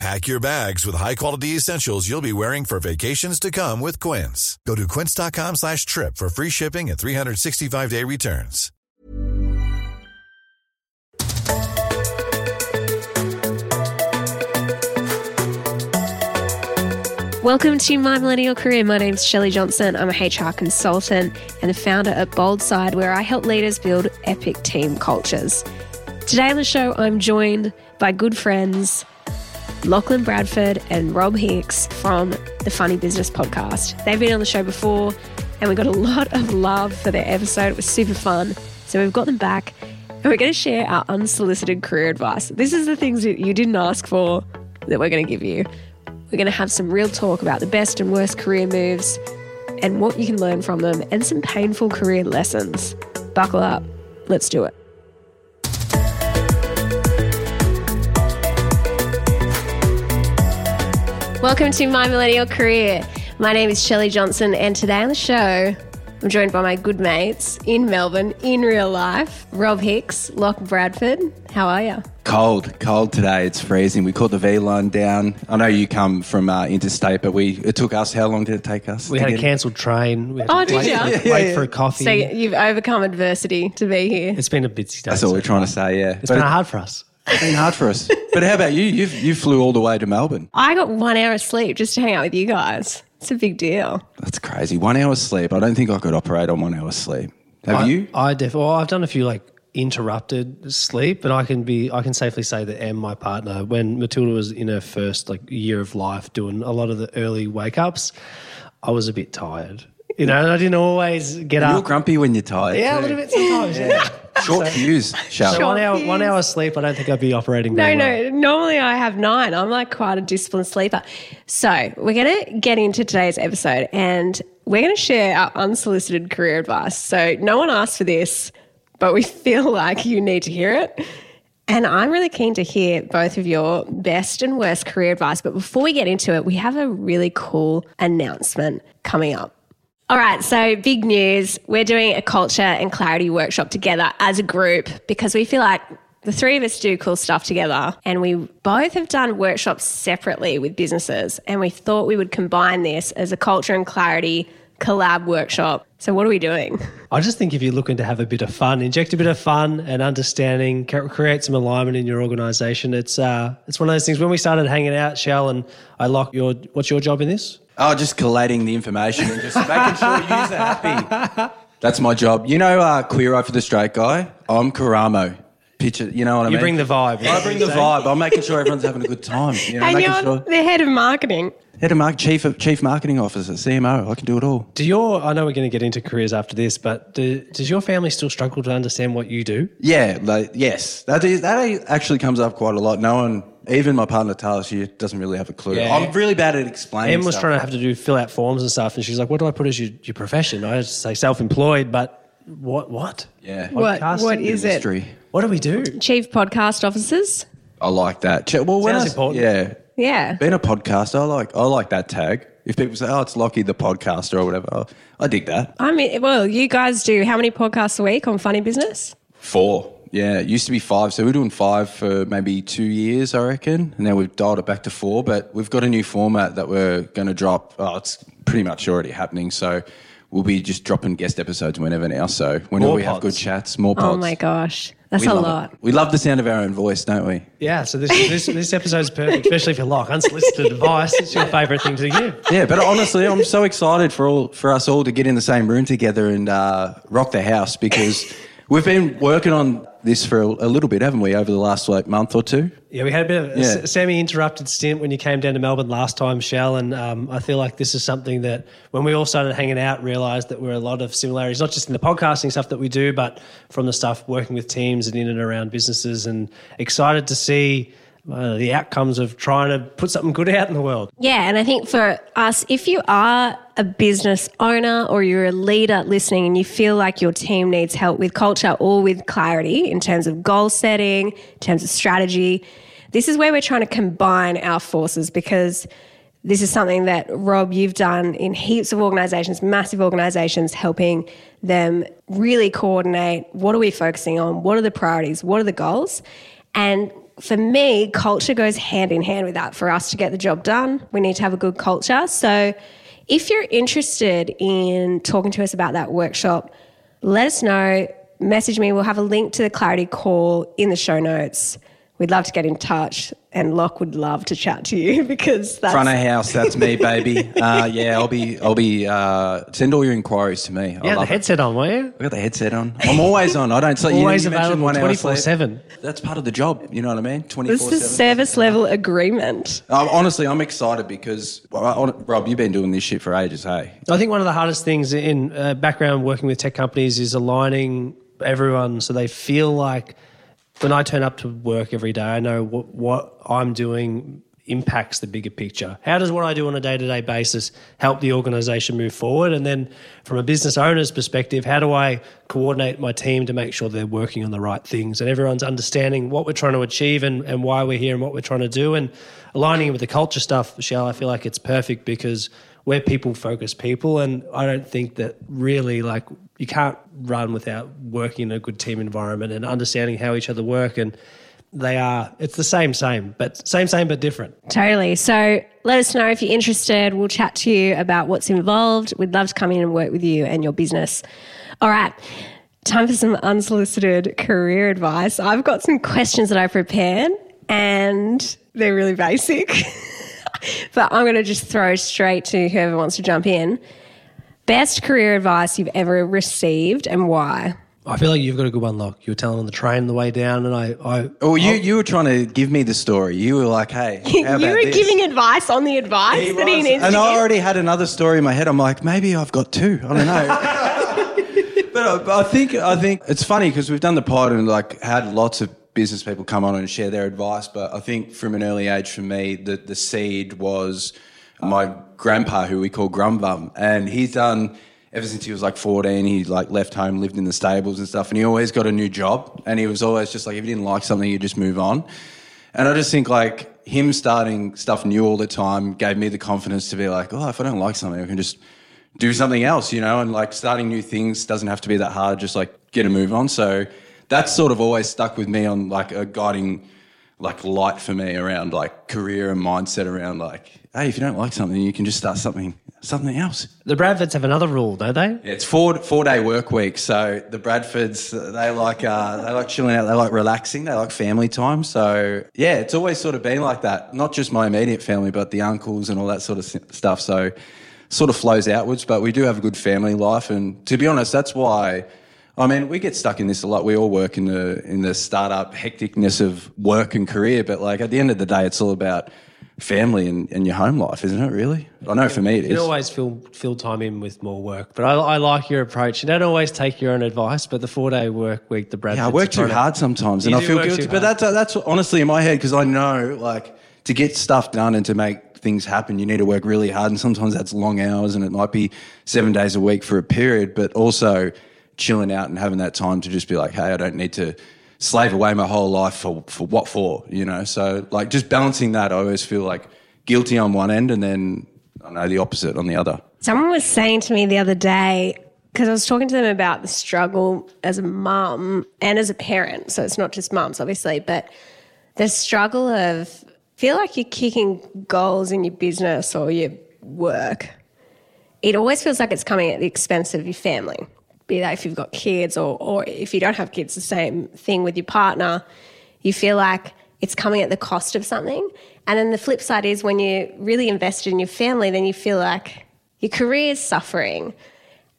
Pack your bags with high-quality essentials you'll be wearing for vacations to come with Quince. Go to quince.com slash trip for free shipping and 365-day returns. Welcome to My Millennial Career. My name's Shelley Johnson. I'm a HR consultant and the founder at Boldside, where I help leaders build epic team cultures. Today on the show, I'm joined by good friends Lachlan Bradford and Rob Hicks from the Funny Business podcast. They've been on the show before and we got a lot of love for their episode. It was super fun. So we've got them back and we're going to share our unsolicited career advice. This is the things that you didn't ask for that we're going to give you. We're going to have some real talk about the best and worst career moves and what you can learn from them and some painful career lessons. Buckle up. Let's do it. Welcome to My Millennial Career. My name is Shelley Johnson, and today on the show, I'm joined by my good mates in Melbourne in real life Rob Hicks, Lach Bradford. How are you? Cold, cold today. It's freezing. We caught the V/Line down. I know you come from uh, interstate, but we it took us. How long did it take us? We had a cancelled train. We had Oh, to did wait, ya? wait Yeah, yeah, for a coffee. So you've overcome adversity to be here. it's been a busy day. That's all so we're trying to say. Yeah, It's but been it- hard for us. It's been hard for us. But how about you? You you flew all the way to Melbourne. I got one hour of sleep just to hang out with you guys. It's a big deal. That's crazy. One hour sleep. I don't think I could operate on one hour sleep. Have I, you? I def- well, I've done a few like interrupted sleep, but I can be I can safely say that Em, my partner, when Matilda was in her first like year of life, doing a lot of the early wake ups, I was a bit tired. You know, I didn't always get up. You're up. grumpy when you're tired. Yeah, a too. little bit sometimes. yeah. Short fuse, Shell. So one hour, fuse. one hour sleep, I don't think I'd be operating. No, very well. no. Normally I have nine. I'm like quite a disciplined sleeper. So we're going to get into today's episode and we're going to share our unsolicited career advice. So no one asked for this, but we feel like you need to hear it. And I'm really keen to hear both of your best and worst career advice. But before we get into it, we have a really cool announcement coming up. All right, so big news. We're doing a culture and clarity workshop together as a group because we feel like the three of us do cool stuff together and we both have done workshops separately with businesses and we thought we would combine this as a culture and clarity collab workshop. So what are we doing? I just think if you're looking to have a bit of fun, inject a bit of fun and understanding, create some alignment in your organisation. It's uh, it's one of those things. When we started hanging out, Shell and I lock your. What's your job in this? Oh, just collating the information and just making sure you're happy. That's my job. You know, uh, Queer Eye for the Straight Guy? I'm Karamo. Picture, you know what I mean? You mean? bring the vibe. I bring the vibe. I'm making sure everyone's having a good time. You know, and you're sure. the head of marketing. Head of market, chief of chief marketing officer, CMO. I can do it all. Do your? I know we're going to get into careers after this, but do, does your family still struggle to understand what you do? Yeah, like, yes, that is that actually comes up quite a lot. No one, even my partner Taylor, she doesn't really have a clue. Yeah. I'm really bad at explaining. Em was stuff. trying to have to do fill out forms and stuff, and she's like, "What do I put as your, your profession?" I just say self-employed, but what? What? Yeah, What, Podcasting what is it? What do we do? Chief podcast officers? I like that. Well, when Sounds I, important. Yeah, Yeah. being a podcaster, I like I like that tag. If people say, "Oh, it's Lockie the podcaster" or whatever, I, I dig that. I mean, well, you guys do how many podcasts a week on Funny Business? Four. Yeah, it used to be five. So we're doing five for maybe two years, I reckon. And now we've dialed it back to four. But we've got a new format that we're going to drop. Oh, it's pretty much already happening. So we'll be just dropping guest episodes whenever now. So whenever More we have pods. good chats, more pods. Oh my gosh. That's We a love it. lot. We love the sound of our own voice, don't we? Yeah, so this this, this episode's perfect, especially if you like unsolicited advice. It's your favourite thing to give. Yeah, but honestly, I'm so excited for all for us all to get in the same room together and uh, rock the house because we've been working on this for a, a little bit, haven't we, over the last like month or two? Yeah, we had a bit of a Yeah. s- semi-interrupted stint when you came down to Melbourne last time, Shell, and um, I feel like this is something that when we all started hanging out, realised that there were a lot of similarities, not just in the podcasting stuff that we do, but from the stuff working with teams and in and around businesses, and excited to see uh, the outcomes of trying to put something good out in the world. Yeah, and I think for us, if you are a business owner or you're a leader listening and you feel like your team needs help with culture or with clarity in terms of goal setting, in terms of strategy, this is where we're trying to combine our forces because this is something that Rob, you've done in heaps of organizations, massive organizations, helping them really coordinate what are we focusing on? What are the priorities? What are the goals? And for me, culture goes hand in hand with that. For us to get the job done, we need to have a good culture. So if you're interested in talking to us about that workshop, let us know. Message me. We'll have a link to the clarity call in the show notes. We'd love to get in touch, and Lach would love to chat to you because that's Front of house, that's me, baby. Uh, yeah, I'll be, I'll be. Uh, send all your inquiries to me. I Yeah, the love it. headset on, were you? I got the headset on. I'm always on. I don't sleep. Always you mentioned available one hour 24/7. That's part of the job. You know what I mean? Twenty this is seven. service level agreement. Uh, honestly, I'm excited because well, I- Rob, you've been doing this shit for ages, hey? I think one of the hardest things in uh, background working with tech companies is aligning everyone so they feel like when I turn up to work every day, I know what, what I'm doing impacts the bigger picture. How does what I do on a day to day basis help the organization move forward? And then from a business owner's perspective, how do I coordinate my team to make sure they're working on the right things and everyone's understanding what we're trying to achieve and, and why we're here and what we're trying to do? And aligning it with the culture stuff, Michelle, I feel like it's perfect because we're people focused people and i don't think that really like you can't run without working in a good team environment and understanding how each other work and they are it's the same same but same same but different Totally. So let us know if you're interested. We'll chat to you about what's involved. We'd love to come in and work with you and your business. All right. Time for some unsolicited career advice. I've got some questions that I prepared and they're really basic. but I'm going to just throw straight to whoever wants to jump in. Best career advice you've ever received and why? i feel like you've got a good one lock you were telling on the train on the way down and i, I Oh, you you were trying to give me the story. You were like, "Hey, how you about were this? giving advice on the advice He that he needs and to I give. already had another story in my head. I'm like, maybe I've got two. I don't know. but, uh, I, I think I think it's funny because we've done the pod and like had lots of business people come on and share their advice. But I think from an early age, for me, the the seed was my grandpa, who we call Grumbum, and he's done. Ever since he was like 14, he like left home, lived in the stables and stuff, and he always got a new job. And he was always just like, if he didn't like something, you just move on. And I just think like him starting stuff new all the time gave me the confidence to be like, oh, if I don't like something, I can just do something else, you know? And like starting new things doesn't have to be that hard, just like get a move on. So that's sort of always stuck with me on like a guiding like light for me around like career and mindset around like, hey, if you don't like something, you can just start something something else. the bradfords have another rule don't they Yeah, it's four four day work week. So the Bradfords they like uh, they like chilling out. They like relaxing. They like family time. So yeah, it's always sort of been like that. Not just my immediate family, but the uncles and all that sort of stuff. So sort of flows outwards. But we do have a good family life, and to be honest, that's why. I mean, we get stuck in this a lot. We all work in the in the startup hecticness of work and career, but like at the end of the day, it's all about family and, and your home life, isn't it? Really? I know for me it you can is. always fill fill time in with more work but I, I like your approach you don't always take your own advice but the four day work week the bradfords Yeah, I work too hard sometimes, and You I feel guilty. But that's that's honestly in my head because I know like to get stuff done and to make things happen, you need to work really hard, and sometimes that's long hours, and it might be seven days a week for a period. But also chilling out and having that time to just be like, hey, I don't need to slave away my whole life for for what for, you know. So like just balancing that, I always feel like guilty on one end, and then I know the opposite on the other. Someone was saying to me the other day, because I was talking to them about the struggle as a mum and as a parent. So it's not just mums, obviously, but the struggle of feel like you're kicking goals in your business or your work. It always feels like it's coming at the expense of your family. Be that if you've got kids or, or if you don't have kids, the same thing with your partner. You feel like it's coming at the cost of something. And then the flip side is when you're really invested in your family, then you feel like your career is suffering.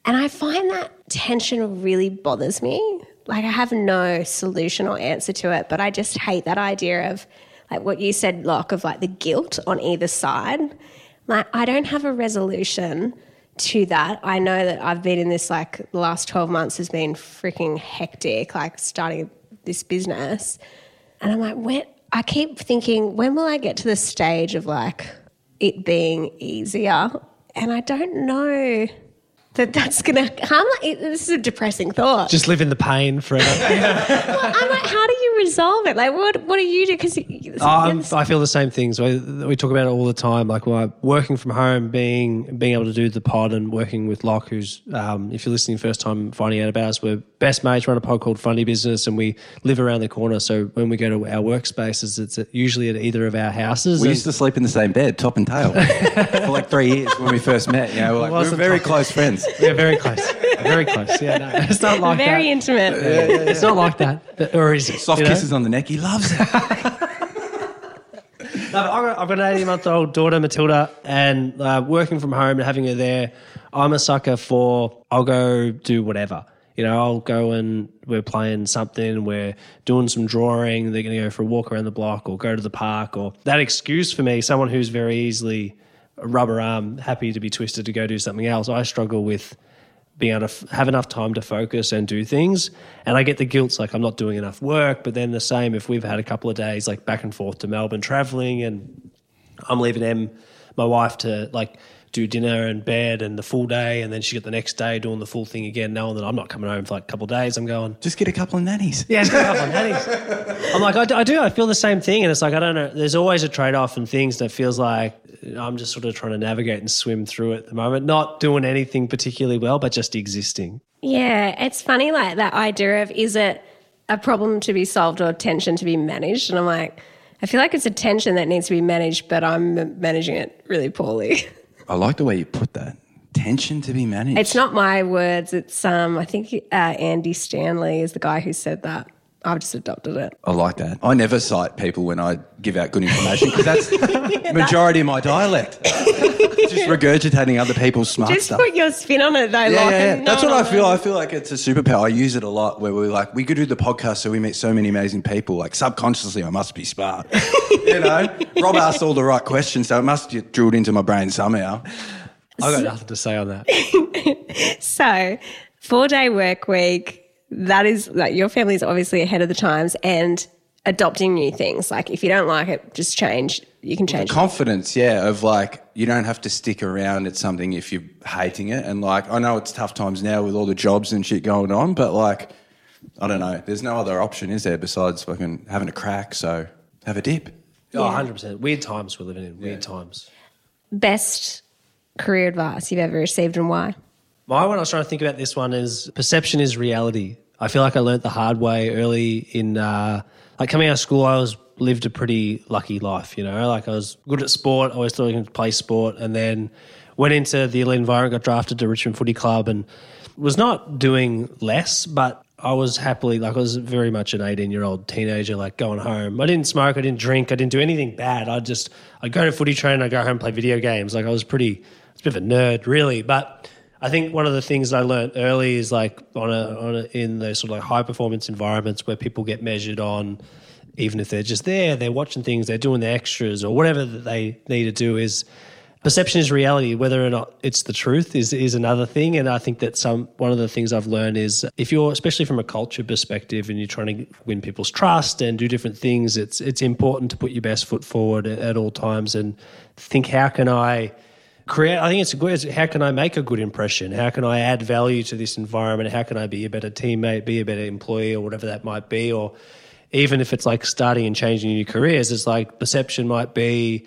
And I find that tension really bothers me. Like I have no solution or answer to it, but I just hate that idea of like what you said, Lach, of like the guilt on either side. Like I don't have a resolution to that. I know that I've been in this like the last 12 months has been freaking hectic, like starting this business. And I'm like, when I keep thinking, when will I get to the stage of like it being easier? And I don't know that that's gonna. Like, this is a depressing thought. Just live in the pain forever. Well, I'm like, how do you resolve it? Like, what what do you do? Because Um, I feel the same things. We, we talk about it all the time. Like well, working from home, being being able to do the pod, and working with Lach, who's um, if you're listening first time finding out about us, we're best mates. Run a pod called Funny Business, and we live around the corner. So when we go to our workspaces, it's usually at either of our houses. We And- used to sleep in the same bed, top and tail, for like three years when we first met. You know, we're, like, we were wasn't very top- close friends. yeah, very close, very close. Yeah, no, it's not like very that. intimate. It's not like that, or is it? Soft you know? kisses on the neck. He loves it. No, I've got, I've got an 18 month old daughter, Matilda, and uh, working from home and having her there, I'm a sucker for I'll go do whatever. You know, I'll go and we're playing something, we're doing some drawing, they're going to go for a walk around the block or go to the park or that excuse for me, someone who's very easily a rubber arm, happy to be twisted to go do something else. I struggle with being able to f- have enough time to focus and do things. And I get the guilt, like I'm not doing enough work. But then the same if we've had a couple of days like back and forth to Melbourne traveling and I'm leaving Em, my wife, to like do dinner and bed and the full day. And then she got the next day doing the full thing again, knowing that I'm not coming home for like a couple of days. I'm going, Just get a couple of nannies. yeah, it's got on nannies. I'm like, I do, I do, I feel the same thing. And it's like, I don't know, there's always a trade off and things that feels like I'm just sort of trying to navigate and swim through it at the moment, not doing anything particularly well, but just existing. Yeah, it's funny, like that idea of is it a problem to be solved or tension to be managed? And I'm like, I feel like it's a tension that needs to be managed, but I'm managing it really poorly. I like the way you put that. Tension to be managed. It's not my words. It's um, I think uh, Andy Stanley is the guy who said that. I've just adopted it. I like that. I never cite people when I give out good information because that's the majority of my dialect. Just regurgitating other people's smart Just stuff. put your spin on it, though. Yeah, Lach, yeah, yeah. That's what I feel. will. I feel like it's a superpower. I use it a lot where we're like, we could do the podcast so we meet so many amazing people. Like subconsciously, I must be smart. you know, Rob asked all the right questions, so it must get drilled into my brain somehow. I've got nothing to say on that. So, four day work week. That is like your family is obviously ahead of the times and adopting new things. Like if you don't like it, just change. You can change. it. Confidence, yeah, of like you don't have to stick around at something if you're hating it. And like I know it's tough times now with all the jobs and shit going on, but like I don't know. There's no other option, is there, besides fucking having a crack? So have a dip. Oh, 100%. Weird times we're living in. Weird times. Best career advice you've ever received and why? My one I was trying to think about this one is perception is reality. I feel like I learnt the hard way early in uh, like coming out of school. I was lived a pretty lucky life, you know. Like I was good at sport. I always thought I could play sport, and then went into the elite environment. Got drafted to Richmond Footy Club, and was not doing less, but I was happily like I was very much an eighteen year old teenager, like going home. I didn't smoke, I didn't drink, I didn't do anything bad. I just I'd go to footy train, I'd go home and play video games. Like I was pretty, I was a bit of a nerd, really, but. I think one of the things I learned early is like on a, on a in those sort of like high performance environments where people get measured on, even if they're just there, they're watching things, they're doing the extras or whatever that they need to do is perception is reality. Whether or not it's the truth is is another thing. And I think that some one of the things I've learned is if you're especially from a culture perspective and you're trying to win people's trust and do different things, it's it's important to put your best foot forward at, at all times and think how can I create i think it's a good how can i make a good impression? How can i add value to this environment? How can i be a better teammate be a better employee or whatever that might be? Or even if it's like starting and changing your careers it's like perception might be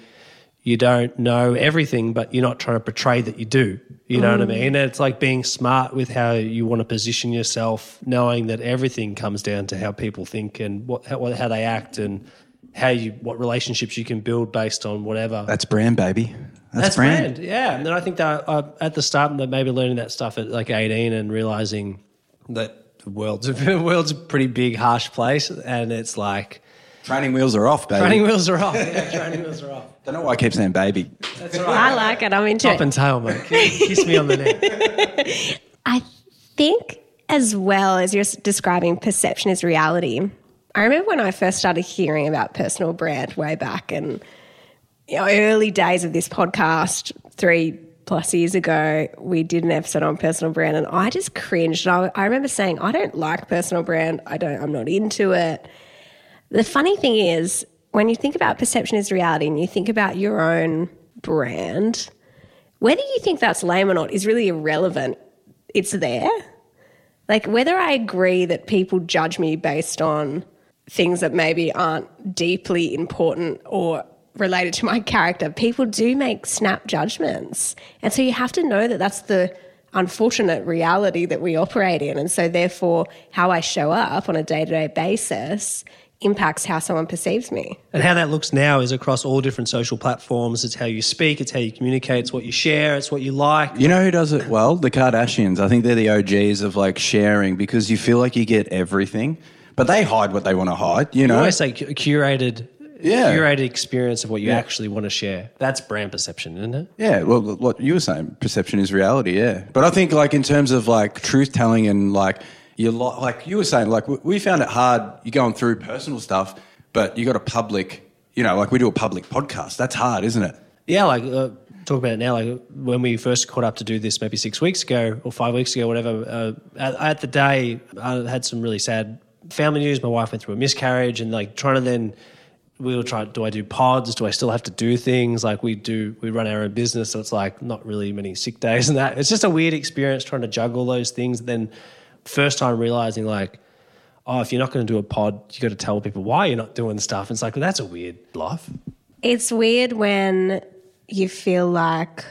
you don't know everything but you're not trying to portray that you do. You know what i mm. mean? And it's like being smart with how you want to position yourself knowing that everything comes down to how people think and what how, how they act and how you what relationships you can build based on whatever That's brand, baby. That's, that's brand. brand. Yeah. And then I think that uh, at the start, that maybe learning that stuff at like 18 and realizing that the world's, the world's a pretty big, harsh place. And it's like Training wheels are off, baby. training wheels are off. Yeah, training wheels are off. Don't know why I keep saying baby. That's right. I like it. I'm into Top it. and tail, mate. Kiss me on the neck. I think as well as you're describing perception is reality. I remember when I first started hearing about personal brand way back and you know, early days of this podcast, three plus years ago, we did an episode on personal brand and I just cringed. I, I remember saying, I don't like personal brand. I don't, I'm not into it. The funny thing is, when you think about perception is reality and you think about your own brand, whether you think that's lame or not is really irrelevant. It's there. Like whether I agree that people judge me based on things that maybe aren't deeply important or related to my character, people do make snap judgments. And so you have to know that that's the unfortunate reality that we operate in. And so, therefore, how I show up on a day to day basis impacts how someone perceives me. And how that looks now is across all different social platforms. It's how you speak, it's how you communicate, it's what you share, it's what you like. You know who does it well? The Kardashians. I think they're the OGs of like sharing because you feel like you get everything, but they hide what they want to hide. You know, always say cu- curated, Yeah. curated experience of what you Yeah. actually want to share. That's brand perception, isn't it? Yeah, well, what you were saying, perception is reality. Yeah, but I think like in terms of like truth telling and like you lo- like you were saying, like we- we found it hard. You're going through personal stuff, but you got a public, you know, like we do a public podcast. That's hard, isn't it? Yeah, like uh, talk about it now. Like when we first caught up to do this, maybe six weeks ago or five weeks ago, whatever. Uh, at, at the day, I had some really sad family news. My wife went through a miscarriage, and like trying to then we were trying. Do I do pods? Do I still have to do things? Like we do. We run our own business, so it's like not really many sick days and that. It's just a weird experience trying to juggle those things. Then first time realizing like. Oh, if you're not going to do a pod, you got to tell people why you're not doing stuff. And It's like well, that's a weird life. It's weird when you feel like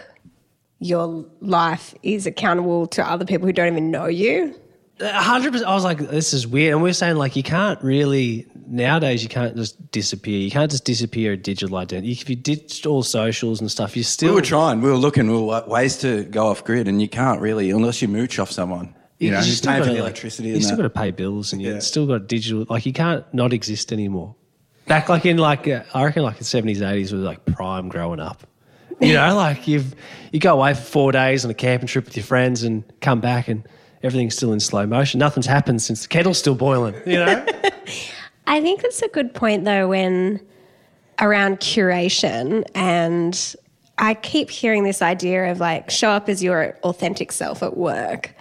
your life is accountable to other people who don't even know you. A hundred percent. I was like, this is weird. And we are saying like you can't really nowadays you can't just disappear. You can't just disappear a digital identity. If you ditched all socials and stuff, you still We were trying. We were looking. We were ways to go off grid, and you can't really unless you mooch off someone. You know, you you're paying for the electricity. You still got to pay bills, and Yeah. you still got digital. Like you can't not exist anymore. Back like in like uh, I reckon like the seventies, eighties was like prime growing up. You know, like you've you go away for four days on a camping trip with your friends and come back and everything's still in slow motion. Nothing's happened since the kettle's still boiling. You know. I think that's a good point though when around curation and I keep hearing this idea of like show up as your authentic self at work.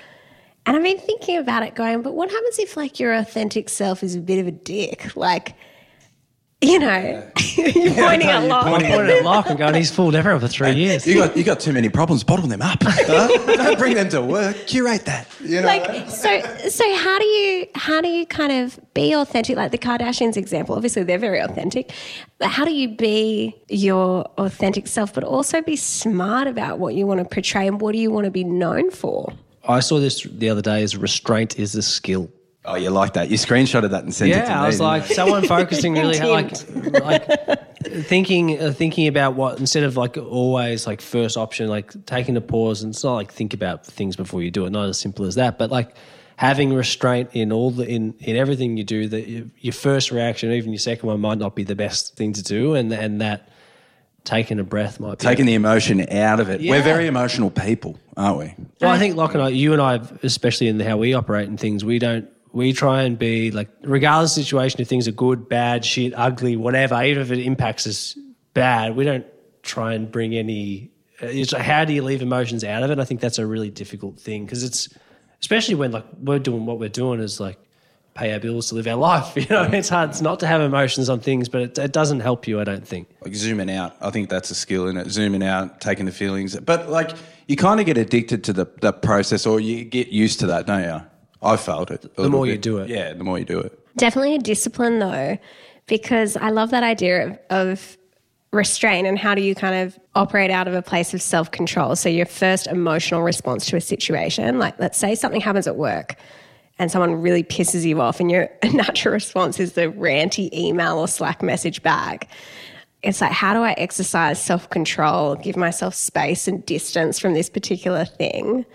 And I've been thinking about it going, but what happens if like your authentic self is a bit of a dick? Like, you know, you're pointing a lot. I'm pointing at Lach and going, he's fooled everyone for three years. You got you got too many problems. Bottle them up. Huh? Don't bring them to work. Curate that. You know. like so so how do you how do you kind of be authentic like the kardashians example obviously they're very authentic but how do you be your authentic self but also be smart about what you want to portray and what do you want to be known for I saw this the other day as restraint is a skill. Oh, you like that? You screenshotted that and sent it to me. Yeah, I was like, someone focusing really like, like thinking, uh, thinking about what instead of like always like first option, like taking a pause and it's not like think about things before you do it. Not as simple as that, but like having restraint in all the in in everything you do. That you- your first reaction, even your second one, might not be the best thing to do, and and that taking a breath might be taking the emotion out of it. We're very emotional people, aren't we? Well, I think Lach and I, you and I, especially in how we operate and things, we don't. We try and be like, regardless of the situation, if things are good, bad, shit, ugly, whatever, even if it impacts us bad, we don't try and bring any. uh, It's like, how do you leave emotions out of it? I think that's a really difficult thing because it's, especially when like we're doing what we're doing is like pay our bills to live our life. You know, it's hard it's not to have emotions on things, but it, it doesn't help you. I don't think. Like zooming out. I think that's a skill in it. Zooming out, taking the feelings. But like you kind of get addicted to the, the process or you get used to that, don't you? I felt it. The little more you do it. Yeah, the more you do it. definitely a discipline though because i love that idea of, of restraint and how do you kind of operate out of a place of self-control so your first emotional response to a situation like let's say something happens at work and someone really pisses you off and your natural response is the ranty email or slack message back it's like how do i exercise self-control give myself space and distance from this particular thing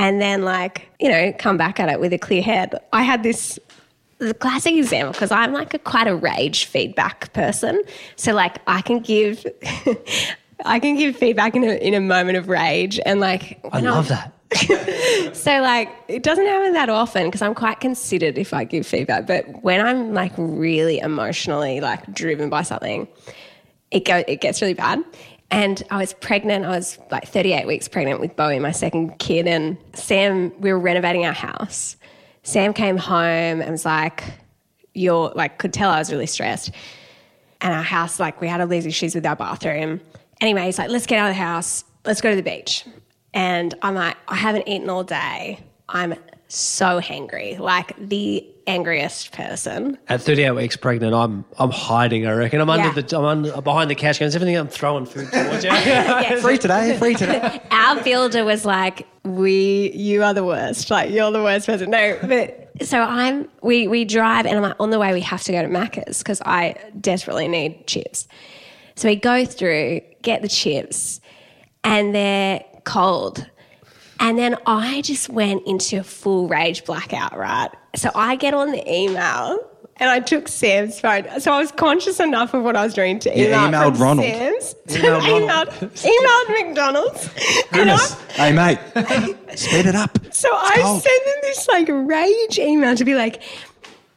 and then like you know come back at it with a clear head i had this the classic example because I'm like a quite a rage feedback person. So like I can give I can give feedback in a in a moment of rage and like I love I'm- that. so like it doesn't happen that often because I'm quite considered if I give feedback. But when I'm like really emotionally like driven by something, it go it gets really bad. And I was pregnant. I was like 38 weeks pregnant with Bowie, my second kid. And Sam, we were renovating our house. Sam came home and was like, "You're like," could tell I was really stressed. and our house, like we had all these issues with our bathroom. Anyway, he's like, let's get out of the house. Let's go to the beach. And I'm like, I haven't eaten all day. I'm so hangry, like the angriest person. At 38 weeks pregnant, I'm I'm hiding. I reckon I'm Yeah. under the I'm under, behind the couch. Going, everything I'm throwing food towards you. Free today, free today. Our builder was like, "We, you are the worst. Like you're the worst person." No, but so I'm. We we drive, and I'm like, on the way we have to go to Macca's because I desperately need chips. So we go through, get the chips, and they're cold. And then I just went into a full rage blackout, right? So I get on the email and I took Sam's phone. So I was conscious enough of what I was doing to email emailed from Ronald. Sam's. Emailed emailed, emailed McDonald's. Goodness. Hey, mate, speed it up. so I cold. sent them this like rage email to be like,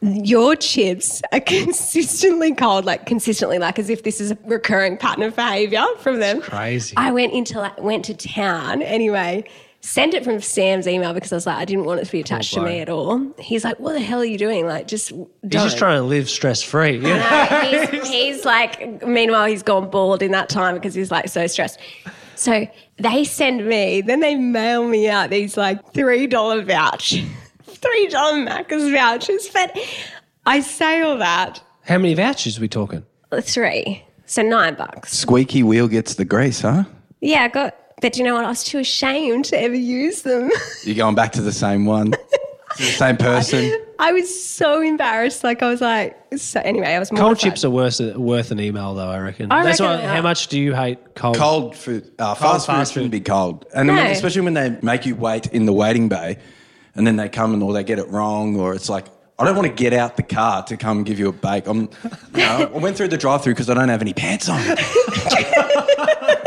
your chips are consistently cold, like consistently, like as if this is a recurring pattern of behavior from them. crazy. I went into like, went to town anyway. Sent it from Sam's email because I was like, I didn't want it to be oh, attached to me at all. He's like, "What the hell are you doing? Like, just don't." He's just trying to live stress free. Yeah. he's, he's like, meanwhile, he's gone bald in that time because he's like so stressed. So they send me, then they mail me out these like $3 vouch, $3 Macca's vouchers. But I say all that, How many vouchers are we talking? three. So nine bucks. Squeaky wheel gets the grease, huh? Yeah, I got, but you know what? I was too ashamed to ever use them. You're going back to the same one, the same person. I was so embarrassed. Like, I was like, so anyway, I was Cold mortified. chips are worth worth an email though. I reckon. I That's reckon why. they How much do you hate cold? Cold food, uh, fast, food fast shouldn't be cold, and No. especially when they make you wait in the waiting bay, and then they come and or they get it wrong, or it's like I don't want to get out the car to come give you a bake. I'm, you know, I went through the drive-through because I don't have any pants on.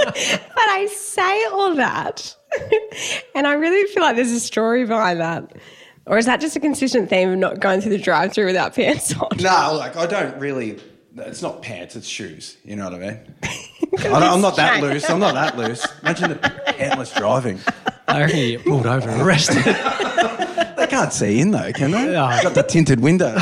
But I say all that, and I really feel like there's a story behind that. Or is that just a consistent theme of not going through the drive through without pants on? no, like I don't really. It's not pants, it's shoes. You know what I mean? I don't, I'm not that loose. I'm not that loose. Imagine the pantless driving. I reckon you get pulled over and arrested. They can't see in though, can they? Yeah. Got the tinted window.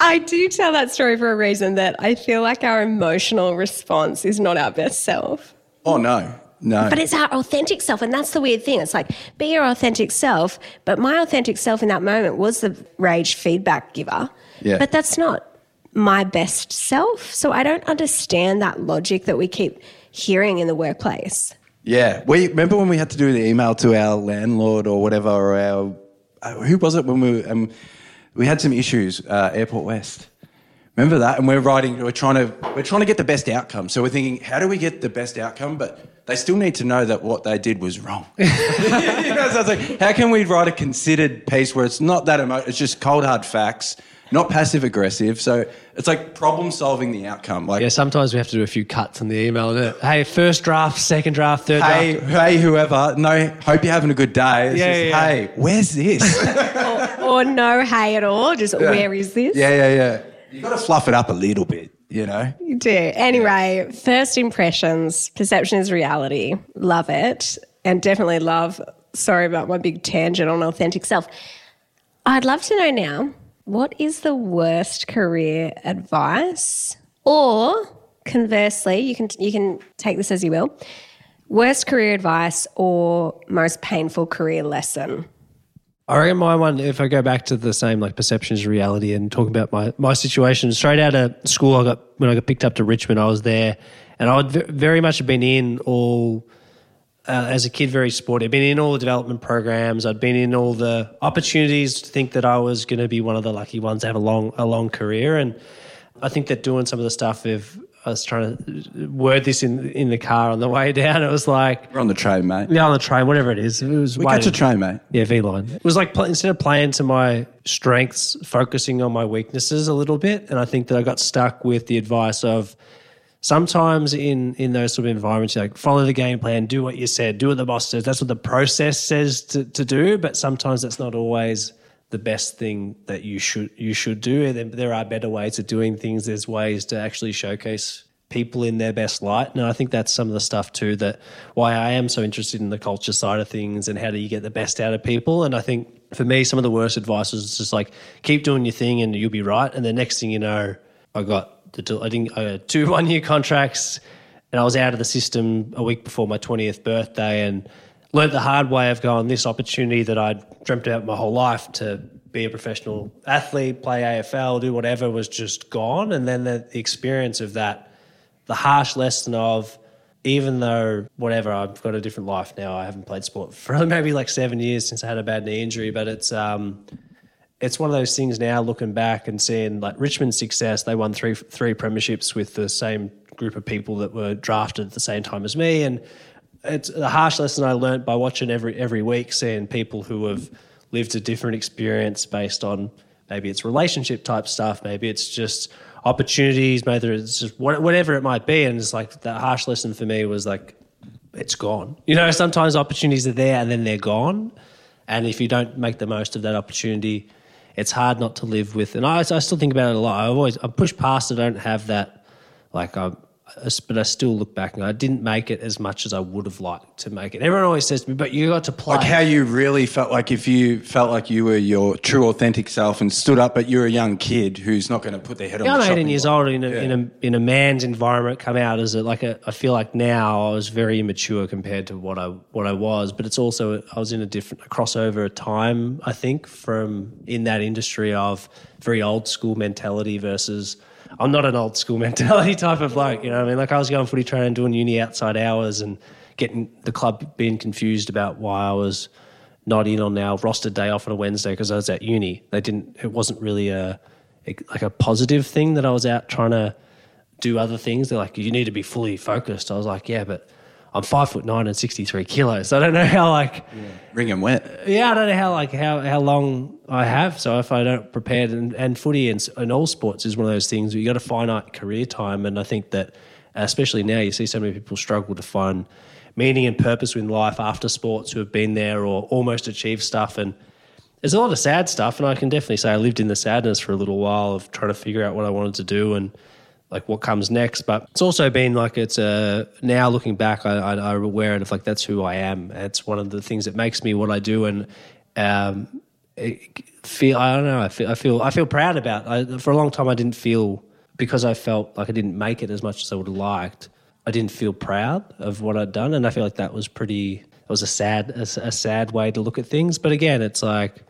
I do tell that story for a reason that I feel like our emotional response is not our best self. Oh no, no. But it's our authentic self. And that's the weird thing. It's like, be your authentic self. But my authentic self in that moment was the rage feedback giver. Yeah. But that's not my best self. So I don't understand that logic that we keep hearing in the workplace. Yeah, we remember when we had to do the email to our landlord or whatever, or our uh, who was it when we um, we had some issues, uh, Airport West. Remember that? And we're writing, we're trying to we're trying to get the best outcome. So we're thinking, how do we get the best outcome? But they still need to know that what they did was wrong. you know, so it's like, how can we write a considered piece where it's not that emo- it's just cold hard facts, not passive aggressive. So it's like problem solving the outcome. Like yeah, sometimes we have to do a few cuts in the email. Isn't? Hey, first draft, second draft, third hey, draft. hey, whoever, no, hope you're having a good day. It's Yeah, just, yeah, yeah. hey, where's this? Or no hey at all. Just where is this? yeah, yeah, yeah. You got to fluff it up a little bit, you know? You do. Anyway, first impressions, perception is reality. Love it. And definitely love, sorry about my big tangent on authentic self. I'd love to know now what is the worst career advice? Or conversely, you can you can take this as you will. Worst career advice or most painful career lesson? I reckon my one, if I go back to the same like perceptions reality and talk about my, my situation, straight out of school, I got when I got picked up to Richmond, I was there and I would very much have been in all, uh, as a kid, very sporty. I'd been in all the development programs. I'd been in all the opportunities to think that I was going to be one of the lucky ones to have a long, a long career. And I think that doing some of the stuff, if I was trying to word this in, in the car on the way down, it was like, We're on the train, mate. yeah, on the train, whatever it is. It was We waiting. catch a train, mate. Yeah, V/Line. It was like instead of playing to my strengths, focusing on my weaknesses a little bit. And I think that I got stuck with the advice of sometimes in in those sort of environments, you're like follow the game plan, do what you said, do what the boss says. That's what the process says to, to do. But sometimes that's not always the best thing that you should you should do. And there are better ways of doing things. There's ways to actually showcase people in their best light. And I think that's some of the stuff too that why I am so interested in the culture side of things and how do you get the best out of people. And I think for me, some of the worst advice was just like keep doing your thing and you'll be right. And the next thing you know, I got the I didn't I had two one year contracts, and I was out of the system a week before my twentieth birthday, and learned the hard way of going this opportunity that I'd dreamt about my whole life to be a professional athlete, play AFL, do whatever was just gone, and then the, the experience of that, the harsh lesson of even though whatever I've got a different life now, I haven't played sport for maybe like seven years since I had a bad knee injury, but it's um, it's one of those things now looking back and seeing like Richmond's success. They won three three premierships with the same group of people that were drafted at the same time as me, and it's a harsh lesson I learned by watching every every week, seeing people who have lived a different experience based on maybe it's relationship type stuff, maybe it's just opportunities, maybe it's just whatever it might be. And it's like that harsh lesson for me was like, it's gone. You know, sometimes opportunities are there and then they're gone. And if you don't make the most of that opportunity, it's hard not to live with. And I, I still think about it a lot. I always I push past. It, I don't have that like I'm but I still look back and I didn't make it as much as I would have liked to make it. Everyone always says to me, "But you got to play." Like how you really felt like if you felt like you were your true authentic self and stood up, but you're a young kid who's not going to put their head on. Yeah, the I'm 18 years block. old in a, Yeah. in a in a man's environment. Come out as a, like a. I feel like now I was very immature compared to what I what I was, but it's also I was in a different a crossover time. I think from in that industry of very old school mentality versus. I'm not an old school mentality type of bloke, you know what I mean? Like I was going footy training, doing uni outside hours and getting the club being confused about why I was not in on our roster day off on a Wednesday because I was at uni. They didn't. It wasn't really a like a positive thing that I was out trying to do other things. They're like, you need to be fully focused. I was like, yeah, but I'm five foot nine and 63 kilos. So I don't know how like Ring and wet. yeah, I don't know how like how, how long I have. So if I don't prepare, and, and footy and, and all sports is one of those things where you got a finite career time, and I think that especially now you see so many people struggle to find meaning and purpose in life after sports who have been there or almost achieved stuff and. There's a lot of sad stuff, and I can definitely say I lived in the sadness for a little while of trying to figure out what I wanted to do and like what comes next. But it's also been like it's a now looking back, I, I, I'm aware of like that's who I am. It's one of the things that makes me what I do, and um, feel I don't know. I feel I feel I feel proud about. I, for a long time, I didn't feel because I felt like I didn't make it as much as I would have liked. I didn't feel proud of what I'd done, and I feel like that was pretty. It was a sad, a, a sad way to look at things. But again, it's like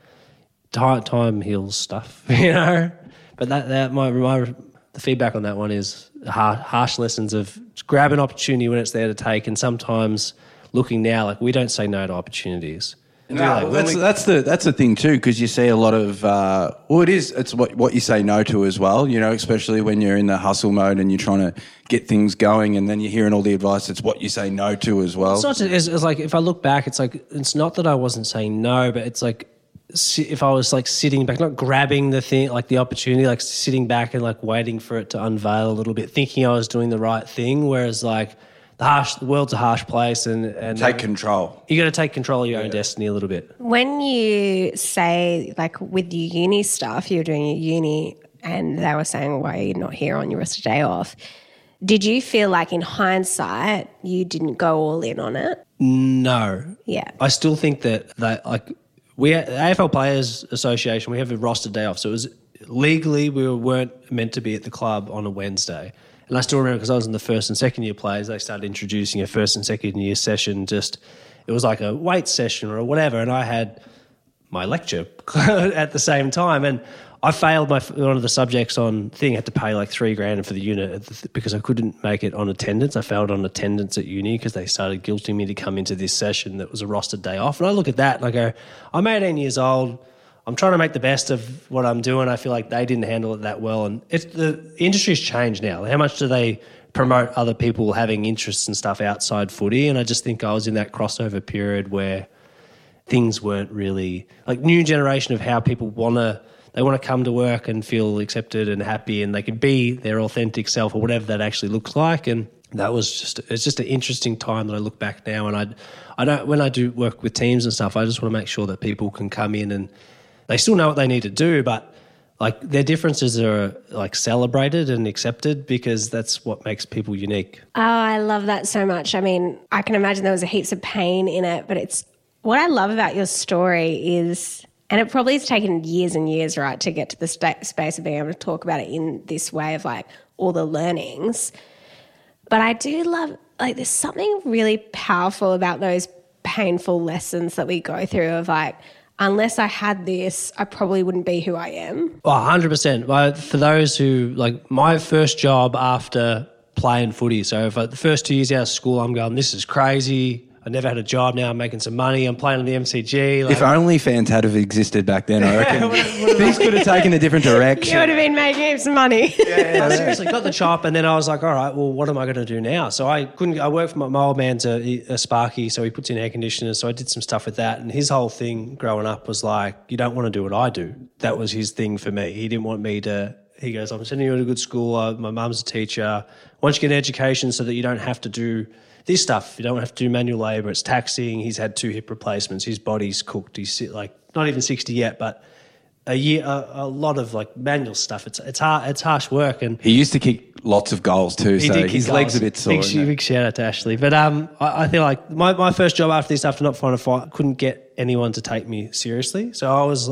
time, time heals stuff, you know. But that that my my the feedback on that one is harsh, lessons of grab an opportunity when it's there to take, and sometimes looking now, like we don't say no to opportunities. No, that's, that's the that's the thing too, because you see a lot of uh, well, it is it's what what you say no to as well. You know, especially when you're in the hustle mode and you're trying to get things going, and then you're hearing all the advice. It's what you say no to as well. It's not. It's, it's like if I look back, it's like it's not that I wasn't saying no, but it's like if I was like sitting back, not grabbing the thing, like the opportunity, like sitting back and like waiting for it to unveil a little bit, thinking I was doing the right thing. Whereas like the harsh, the world's a harsh place, and and Take uh, control. you got to take control of your own destiny a little bit. When you say, like, with your uni stuff, you're doing your uni, and they were saying why you're not here on your rest of day off, did you feel like in hindsight you didn't go all in on it? No, Yeah. I still think that that like we the AFL Players Association we have a roster day off, so it was legally we weren't meant to be at the club on a Wednesday. And I still remember because I was in the first and second year players, they started introducing a first and second year session. Just it was like a weight session or whatever, and I had my lecture at the same time, and I failed my one of the subjects on thing. I had to pay like three grand for the unit because I couldn't make it on attendance. I failed on attendance at uni because they started guilting me to come into this session that was a rostered day off. And I look at that and I go, I'm 18 years old. I'm trying to make the best of what I'm doing. I feel like they didn't handle it that well, and it's the industry's changed now. How much do they promote other people having interests and stuff outside footy? And I just think I was in that crossover period where things weren't really like new generation of how people want to they want to come to work and feel accepted and happy and they can be their authentic self or whatever that actually looks like and that was just it's just an interesting time that I look back now and I I don't when I do work with teams and stuff I just want to make sure that people can come in and they still know what they need to do but like their differences are like celebrated and accepted because that's what makes people unique Oh, I love that so much. I mean, I can imagine there was a heaps of pain in it, but it's what I love about your story is, and it probably has taken years and years, right, to get to the sta- space of being able to talk about it in this way of like all the learnings. But I do love, like, there's something really powerful about those painful lessons that we go through of like, unless I had this, I probably wouldn't be who I am. Oh, 100%. Well, For those who, like, my first job after playing footy, so for the first two years out of school, I'm going, this is crazy. I never had a job now. I'm making some money. I'm playing on the MCG. Like, If OnlyFans had have existed back then, I reckon things could have taken a different direction. You would have been making heaps of money. I seriously got the chop, and then I was like, all right, well, what am I going to do now? So I couldn't. I work for my, my old man's a, a Sparky, so he puts in air conditioners. So I did some stuff with that, and his whole thing growing up was like, you don't want to do what I do. That was his thing for me. He didn't want me to. He goes, I'm sending you to a good school. Uh, my mum's a teacher. Once you get an education, so that you don't have to do this stuff. You don't have to do manual labor. It's taxing. He's had two hip replacements. His body's cooked. He's like not even sixty yet, but a year, a, a lot of like manual stuff. It's it's hard. It's harsh work, and He used to kick lots of goals too, he so did kick his legs a bit sore. Big, big shout out to Ashley. But um, I, I feel like my, my first job after this, after not finding a fight, couldn't get anyone to take me seriously. So I was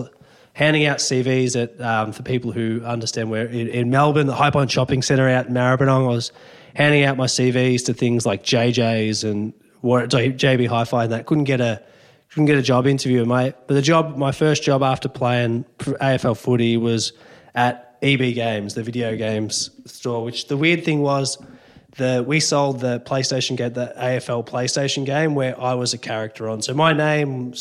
handing out CVs at um, for people who understand where in, in Melbourne, the Highpoint Shopping Centre out in Maribyrnong, I was handing out my CVs to things like JJ's and JB Hi-Fi and that. Couldn't get a couldn't get a job interview, mate. But the job, my first job after playing AFL footy was at EB Games, the video games store. Which the weird thing was, the we sold the PlayStation game, the AFL PlayStation game, where I was a character on. So my name,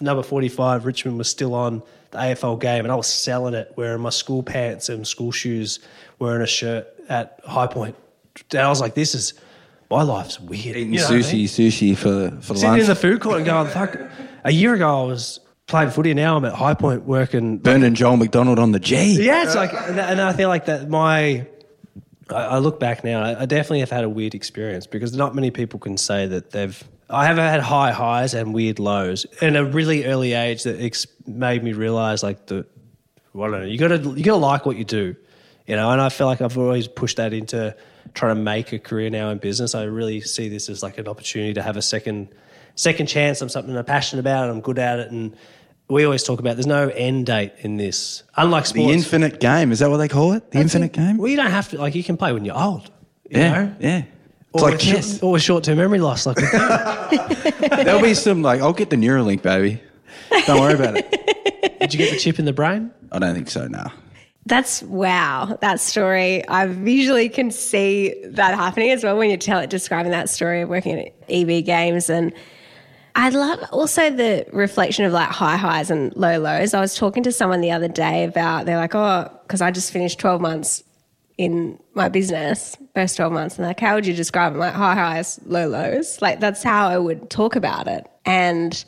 number forty-five, Richmond was still on the AFL game, and I was selling it, wearing my school pants and school shoes, wearing a shirt at Highpoint. And I was like, "This is my life's weird." Eating You know what I sushi, mean? sushi for for sitting lunch. in the food court and going, fuck. A year ago, I was playing footy. Now I'm at Highpoint working. Burning Joel McDonald on the G. Yeah, it's like, and and I feel like that my. I I look back now, I definitely have had a weird experience because not many people can say that they've. I have had high highs and weird lows in a really early age that ex- made me realize like the, well, I don't know, you got to you got to like what you do, you know. And I feel like I've always pushed that into trying to make a career now in business. I really see this as like an opportunity to have a second second chance on something I'm passionate about and I'm good at it. And we always talk about there's no end date in this, unlike The sports. infinite game. Is that what they call it? The infinite game? Well, you don't have to. Like, you can play when you're old. You yeah. know? Yeah. It's Or like with or with short-term memory loss, like. There'll be some like I'll get the Neuralink, baby. Don't worry about it. Did you get the chip in the brain? I don't think so now. That's wow, that story. I visually can see that happening as well when you tell it, describing that story of working at EB Games. And I love also the reflection of like high highs and low lows. I was talking to someone the other day about, they're like, oh, because I just finished 12 months in my business, first 12 months. And like, how would you describe it? Like, high highs, low lows. Like, that's how I would talk about it. And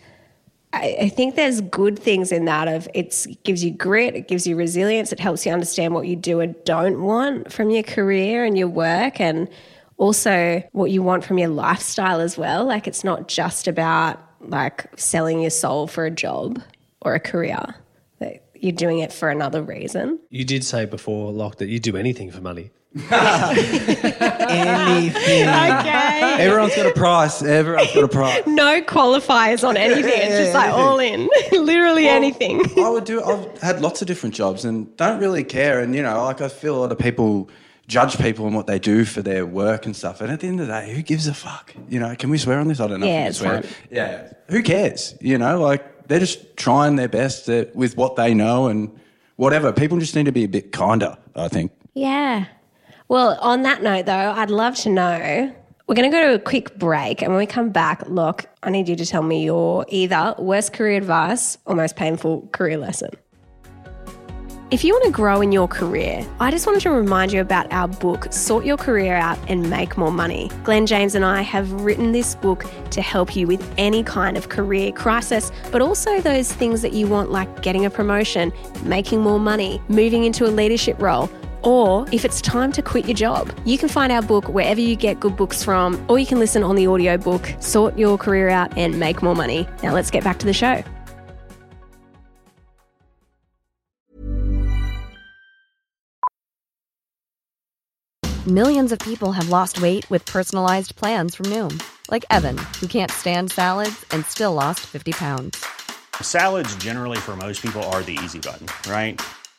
I, I think there's good things in that of it gives you grit, it gives you resilience, it helps you understand what you do and don't want from your career and your work and also what you want from your lifestyle as well. Like it's not just about like selling your soul for a job or a career. That you're doing it for another reason. You did say before, Lach, that you do anything for money. Anything. Okay. Everyone's got a price. Everyone's got a price. no qualifiers on anything. It's just like all in. Literally anything. I would do. I've had lots of different jobs and don't really care. And you know, like I feel a lot of people judge people and what they do for their work and stuff. And at the end of the day, who gives a fuck? You know, can we swear on this? I don't know. Yeah, if we can swear. Yeah, who cares? You know, like they're just trying their best with what they know and whatever. People just need to be a bit kinder. I think. Yeah. Well, on that note, though, I'd love to know. We're going to go to a quick break. And when we come back, look, I need you to tell me your either worst career advice or most painful career lesson. If you want to grow in your career, I just wanted to remind you about our book, Sort Your Career Out and Make More Money. Glenn James and I have written this book to help you with any kind of career crisis, but also those things that you want, like getting a promotion, making more money, moving into a leadership role. Or if it's time to quit your job, you can find our book wherever you get good books from, or you can listen on the audiobook, Sort Your Career Out and Make More Money. Now let's get back to the show. Millions of people have lost weight with personalized plans from Noom, like Evan, who can't stand salads and still lost 50 pounds. Salads, generally, for most people, are the easy button, right?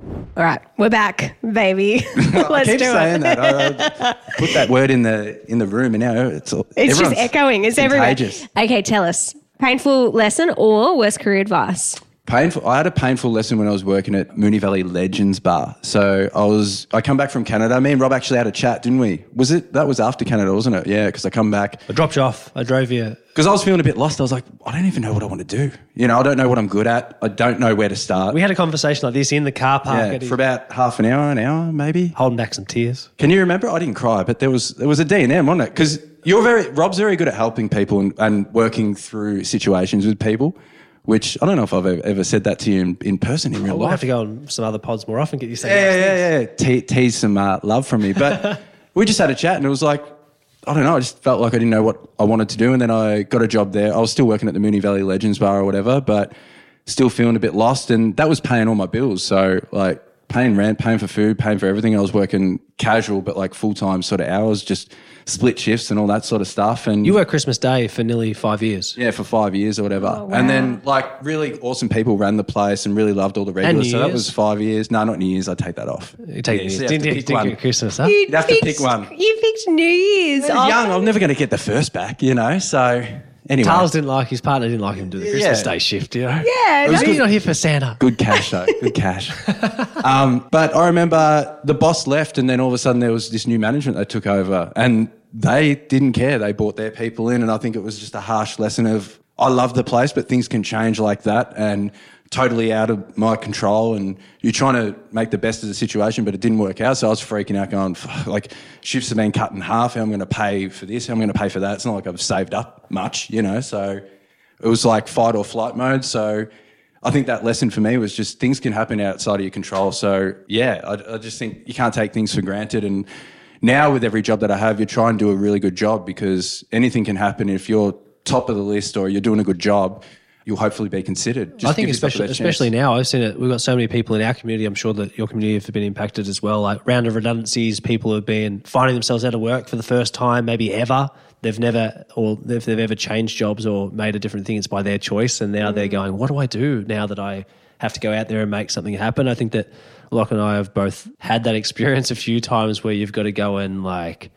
All right, we're back, baby. Let's keep do saying it. that. I, I put that word in the in the room, and now it's all, It's just echoing. It's everywhere. contagious. Okay, tell us. Painful lesson or worst career advice? Painful. I had a painful lesson when I was working at Moonee Valley Legends Bar. So I was, I come back from Canada. Me and Rob actually had a chat, didn't we? Was it that was after Canada, wasn't it? Yeah, because I come back I dropped you off. I drove you. because I was feeling a bit lost. I was like, I don't even know what I want to do. You know, I don't know what I'm good at. I don't know where to start. We had a conversation like this in the car park. yeah, for about half an hour, an hour maybe. holding back some tears. Can you remember? I didn't cry, but there was there was a D and M, wasn't it? Because you're very Rob's very good at helping people and, and working through situations with people. Which I don't know if I've ever, said that to you in, in person in real oh, We'll life. have to go on some other pods more often. Get you saying yeah, things. yeah, yeah. Te- tease some uh, love from me. But we just had a chat, and it was like, I don't know. I just felt like I didn't know what I wanted to do, and then I got a job there. I was still working at the Moonee Valley Legends Bar or whatever, but still feeling a bit lost, and that was paying all my bills. So like paying rent, paying for food, paying for everything. I was working casual, but like full time sort of hours, just split shifts and all that sort of stuff. And You worked Christmas Day for nearly five years. yeah, for five years or whatever. And then like really awesome people ran the place and really loved all the regulars. New So that was five years. No, not New Year's. I take that off. You take Yeah, it. so you didn't you pick didn't one. get Christmas, huh? You'd have to pick one. You picked New Year's. I was young. I'm never going to get the first back, you know. So anyway, Charles didn't like his partner didn't like him to do the Christmas Yeah. Day shift. You know. Yeah, was Maybe good. you're not here for Santa. good cash though. Good cash. um, but I remember the boss left, and then all of a sudden there was this new management that took over, and they didn't care. They brought their people in, and I think it was just a harsh lesson of I love the place, but things can change like that, and totally out of my control. And you're trying to make the best of the situation, but it didn't work out. So I was freaking out, going like shifts have been cut in half. How am I going to pay for this? How am I going to pay for that? It's not like I've saved up much, you know. So it was like fight or flight mode. So I think that lesson for me was just things can happen outside of your control. So yeah, I, I just think you can't take things for granted. And now with every job that I have, you try and do a really good job because anything can happen. If you're top of the list or you're doing a good job, you'll hopefully be considered. Just I think give yourself a especially especially now, I've seen it. We've got so many people in our community. I'm sure that your community have been impacted as well. Like round of redundancies, people have been finding themselves out of work for the first time, maybe ever. They've never, or if they've ever changed jobs or made a different thing, it's by their choice. And now they're mm. going, "What do I do now that I have to go out there and make something happen?" I think that Lach and I have both had that experience a few times where you've got to go and like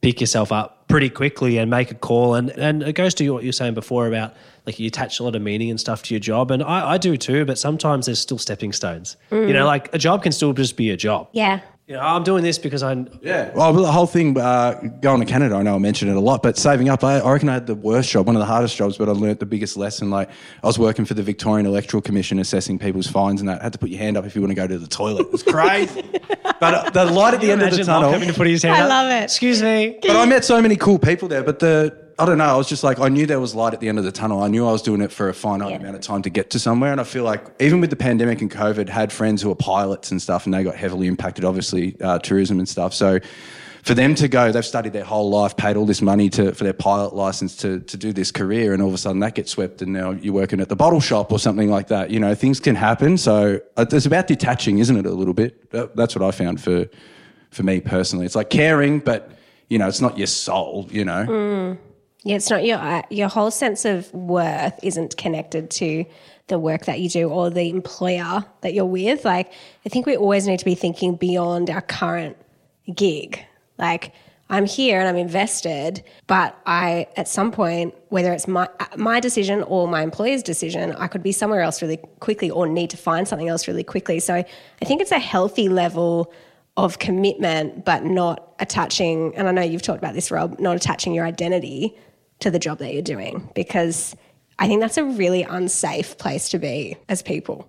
pick yourself up pretty quickly and make a call. And and it goes to what you were saying before about like you attach a lot of meaning and stuff to your job. And I, I do too, but sometimes there's still stepping stones. You mm. know, like a job can still just be a job. Yeah. You know, I'm doing this because I Yeah. Well, the whole thing uh, going to Canada, I know I mentioned it a lot, but saving up, I, I reckon I had the worst job, one of the hardest jobs, but I learnt the biggest lesson. Like, I was working for the Victorian Electoral Commission assessing people's fines and that. I had to put your hand up if you want to go to the toilet. It was crazy. but uh, the light at the end of the imagine Lach tunnel. having to put his hand I up. love it. Excuse me. But I met so many cool people there. But the I don't know. I was just like I knew there was light at the end of the tunnel. I knew I was doing it for a finite Yeah. amount of time to get to somewhere. And I feel like even with the pandemic and COVID, had friends who are pilots and stuff, and they got heavily impacted. Obviously, uh, tourism and stuff. So. For them to go, they've studied their whole life, paid all this money to for their pilot license to to do this career, and all of a sudden that gets swept, and now you're working at the bottle shop or something like that. You know, things can happen. So uh, it's about detaching, isn't it? A little bit. That's what I found for for me personally. It's like caring, but you know, it's not your soul. You know. Yeah, it's not your uh, your whole sense of worth isn't connected to the work that you do or the employer that you're with. Like, I think we always need to be thinking beyond our current gig. Like, I'm here and I'm invested, but I at some point, whether it's my my decision or my employer's decision, I could be somewhere else really quickly or need to find something else really quickly. So I think it's a healthy level of commitment, but not attaching. And I know you've talked about this, Rob, not attaching your identity to the job that you're doing because I think that's a really unsafe place to be as people.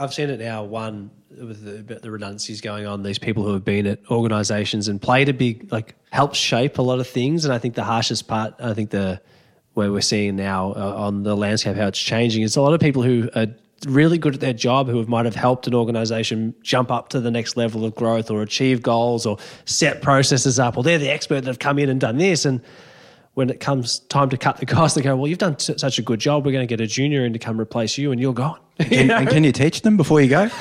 I've seen it now. One with the, the redundancies going on, these people who have been at organisations and played a big like helped shape a lot of things. And I think the harshest part, I think the where we're seeing now uh, on the landscape how it's changing, is a lot of people who are really good at their job who have, might have helped an organisation jump up to the next level of growth or achieve goals or set processes up, or they're the expert that have come in and done this and when it comes time to cut the cost, they go, "Well, you've done s- such a good job. We're going to get a junior in to come replace you, and you're gone." Can, and can you teach them before you go?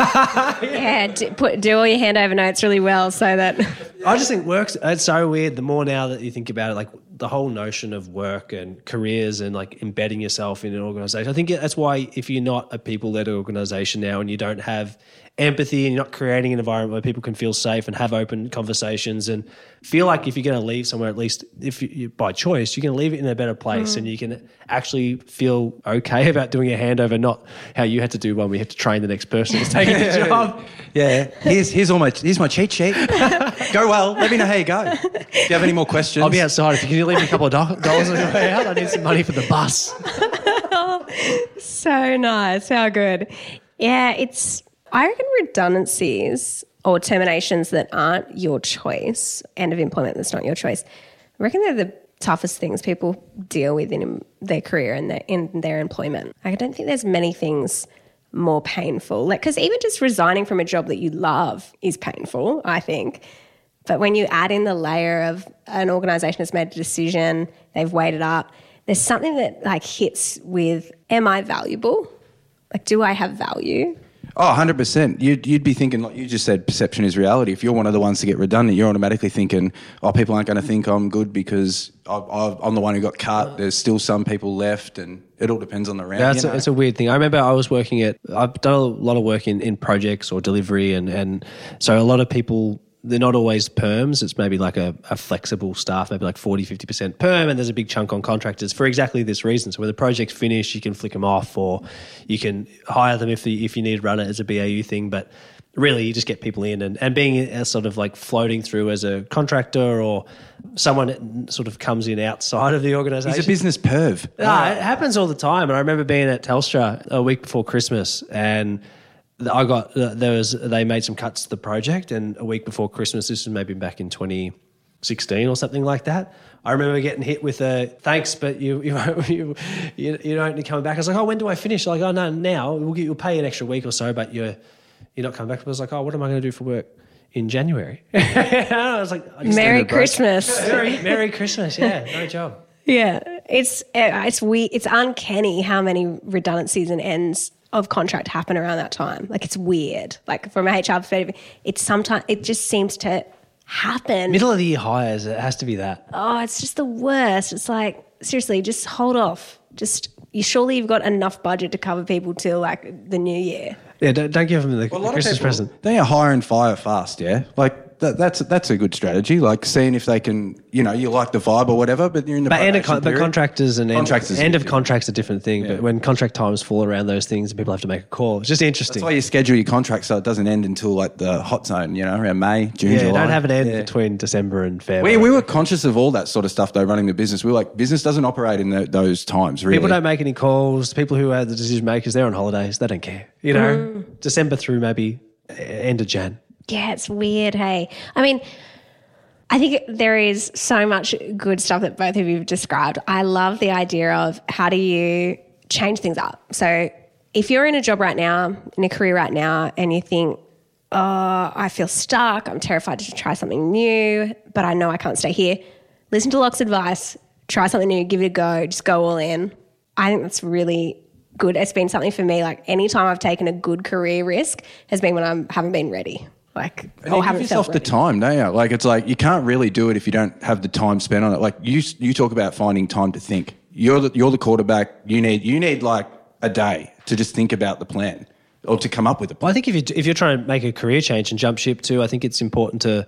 Yeah, do, put, do all your handover notes really well so that I just think work's it's so weird. The more now that you think about it, like the whole notion of work and careers and like embedding yourself in an organization. I think that's why if you're not a people-led organization now and you don't have empathy and you're not creating an environment where people can feel safe and have open conversations and feel like if you're going to leave somewhere, at least if you, you by choice, you can leave it in a better place and you can actually feel okay about doing a handover, not how you had to do one. We have to train the next person who's taking the job. Yeah. Here's here's all my here's my cheat sheet. go well. Let me know how you go. Do you have any more questions? I'll be outside. If you can leave me a couple of do- dollars on your way out, I need some money for the bus. So nice. How good. Yeah, it's, I reckon redundancies or terminations that aren't your choice, end of employment that's not your choice, I reckon they're the toughest things people deal with in their career and their, in their employment. I don't think there's many things more painful. Like, because even just resigning from a job that you love is painful, I think. But when you add in the layer of an organization has made a decision, they've weighed it up, there's something that like hits with, am I valuable? Like, do I have value? Oh, 100%. You'd, you'd be thinking, like you just said, perception is reality. If you're one of the ones to get redundant, you're automatically thinking, oh, people aren't going to think I'm good because I, I'm the one who got cut. There's still some people left, and it all depends on the round. Yeah, it's, you a, it's a weird thing. I remember I was working at, I've done a lot of work in, in projects or delivery, and, and so a lot of people, they're not always perms. It's maybe like a, a flexible staff, maybe like 40, 50% perm, and there's a big chunk on contractors for exactly this reason. So when the project's finished, you can flick them off or you can hire them if, the, if you need to run it as a BAU thing. But really, you just get people in and, and being a sort of like floating through as a contractor or someone sort of comes in outside of the organization. He's a business perv. No, it happens all the time. And I remember being at Telstra a week before Christmas, and I got there was they made some cuts to the project, and a week before Christmas, this was maybe back in 2016 or something like that. I remember getting hit with a thanks, but you you you, you, you don't need coming back. I was like, oh, when do I finish? Like, oh no, now we'll get, you'll pay an extra week or so, but you're you're not coming back. I was like, oh, what am I going to do for work in January? I was like, I Merry needed a break. Christmas. Merry, Merry Christmas. Yeah, no job. Yeah, it's it's we It's uncanny how many redundancies and ends of contract happen around that time. Like it's weird. Like from a HR perspective, it's sometimes it just seems to happen. Middle of the year hires, it has to be that. oh, it's just the worst. It's like seriously, just hold off. Just you surely you've got enough budget to cover people till like the new year. Yeah, don't, don't give them the, Well, a the lot Christmas people, present. They are hire and fire fast, yeah. Like that, that's that's a good strategy. Like seeing if they can, you know, you like the vibe or whatever, but you're in the But, end of probation con- but contractors and end, Contractors end are of different. contracts a different thing. But when contract times fall around those things, and people have to make a call. It's just interesting. That's why you schedule your contract so it doesn't end until like the hot zone, you know, around May, June, yeah, July. don't have an end Yeah. between December and February. We, we were conscious of all that sort of stuff though, running the business. We were like, business doesn't operate in the, those times, really. People don't make any calls. People who are the decision makers, they're on holidays. They don't care. You know, Mm. December through maybe uh, end of Jan. Yeah, it's weird. Hey, I mean, I think there is so much good stuff that both of you have described. I love the idea of how do you change things up. So, if you're in a job right now, in a career right now, and you think, oh, I feel stuck, I'm terrified to try something new, but I know I can't stay here, listen to Lach's advice, try something new, give it a go, just go all in. I think that's really good. It's been something for me. Like anytime I've taken a good career risk has been when I haven't been ready. Like, And or you haven't give felt yourself the time, don't you? Like it's like you can't really do it if you don't have the time spent on it. Like you, you talk about finding time to think. You're the, you're the quarterback. You need you need like a day to just think about the plan or to come up with a plan. Well, I think if you if you're trying to make a career change and jump ship too, I think it's important to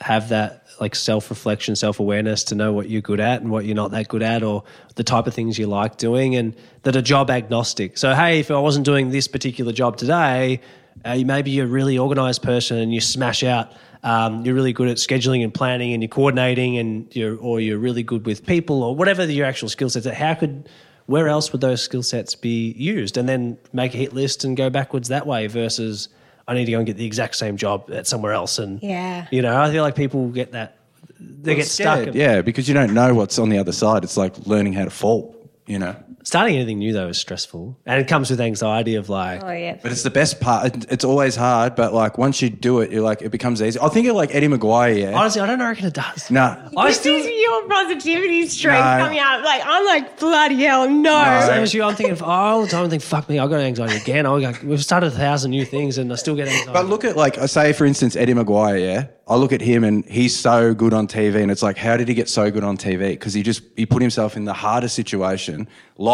have that like self reflection, self awareness to know what you're good at and what you're not that good at, or the type of things you like doing, and that are job agnostic. So, hey, if I wasn't doing this particular job today, uh, maybe you're a really organized person and you smash out. Um, you're really good at scheduling and planning, and you're coordinating, and you're or you're really good with people, or whatever your actual skill sets. are. How could where else would those skill sets be used? And then make a hit list and go backwards that way versus I need to go and get the exact same job at somewhere else. And Yeah. you know, I feel like people get that they get stuck. Yeah, because you don't know what's on the other side. It's like learning how to fall, you know. Starting anything new though is stressful, and it comes with anxiety of like, Oh yeah. But it's the best part. It's always hard, but like once you do it, you're like it becomes easy. I think of like Eddie McGuire. Yeah. honestly, I don't know reckon it does. Nah. I this still. is your positivity strength No. coming out. Like I'm like bloody hell, no. Same as you, I'm thinking all the time. I'm thinking, "Fuck me, I got anxiety again." I got, we've started a thousand new things, and I still get anxiety. But look at like I say for instance Eddie McGuire, yeah. I look at him and he's so good on TV, and it's like, how did he get so good on TV? Because he just he put himself in the hardest situation,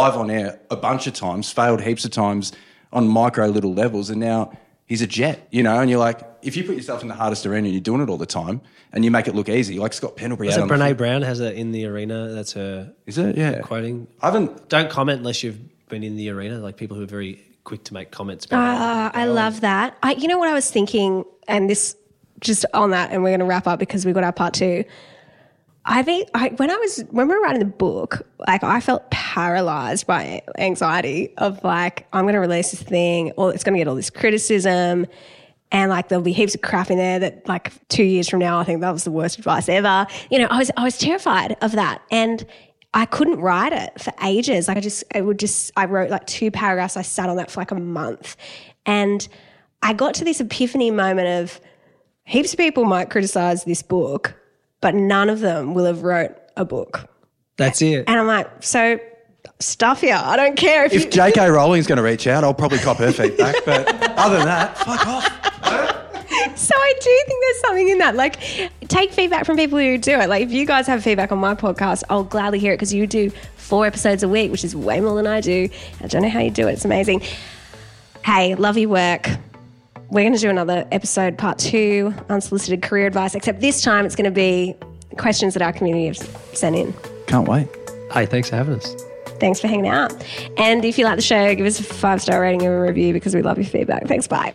live on air a bunch of times, failed heaps of times on micro little levels, and now he's a jet, you know. And you're like, if you put yourself in the hardest arena, and you're doing it all the time, and you make it look easy, like Scott Pendlebury. Is out it on the Brene. Brown has it in the arena? That's her Is it? Yeah. quoting. I haven't. Don't comment unless you've been in the arena. Like people who are very quick to make comments. About Uh, I love that. I, you know what I was thinking, and this just on that, and we're going to wrap up because we've got our part two. I think I, when I was when we were writing the book, like I felt paralyzed by anxiety of like I'm going to release this thing, or it's going to get all this criticism, and like there'll be heaps of crap in there that like two years from now I think that was the worst advice ever. You know, I was I was terrified of that, and I couldn't write it for ages. Like I just I would just I wrote like two paragraphs. I sat on that for like a month, and I got to this epiphany moment of heaps of people might criticize this book, but none of them will have wrote a book. That's it. And I'm like, so stuff here. I don't care if, If you. J.K. Rowling's going to reach out, I'll probably cop her feedback. But other than that, fuck off. so I do think there's something in that. Like, take feedback from people who do it. Like, if you guys have feedback on my podcast, I'll gladly hear it because you do four episodes a week, which is way more than I do. I don't know how you do it. It's amazing. Hey, love your work. We're going to do another episode, part two, unsolicited career advice, except this time it's going to be questions that our community have sent in. Can't wait. Hey, thanks for having us. Thanks for hanging out. And if you like the show, give us a five star rating and a review because we love your feedback. Thanks. Bye.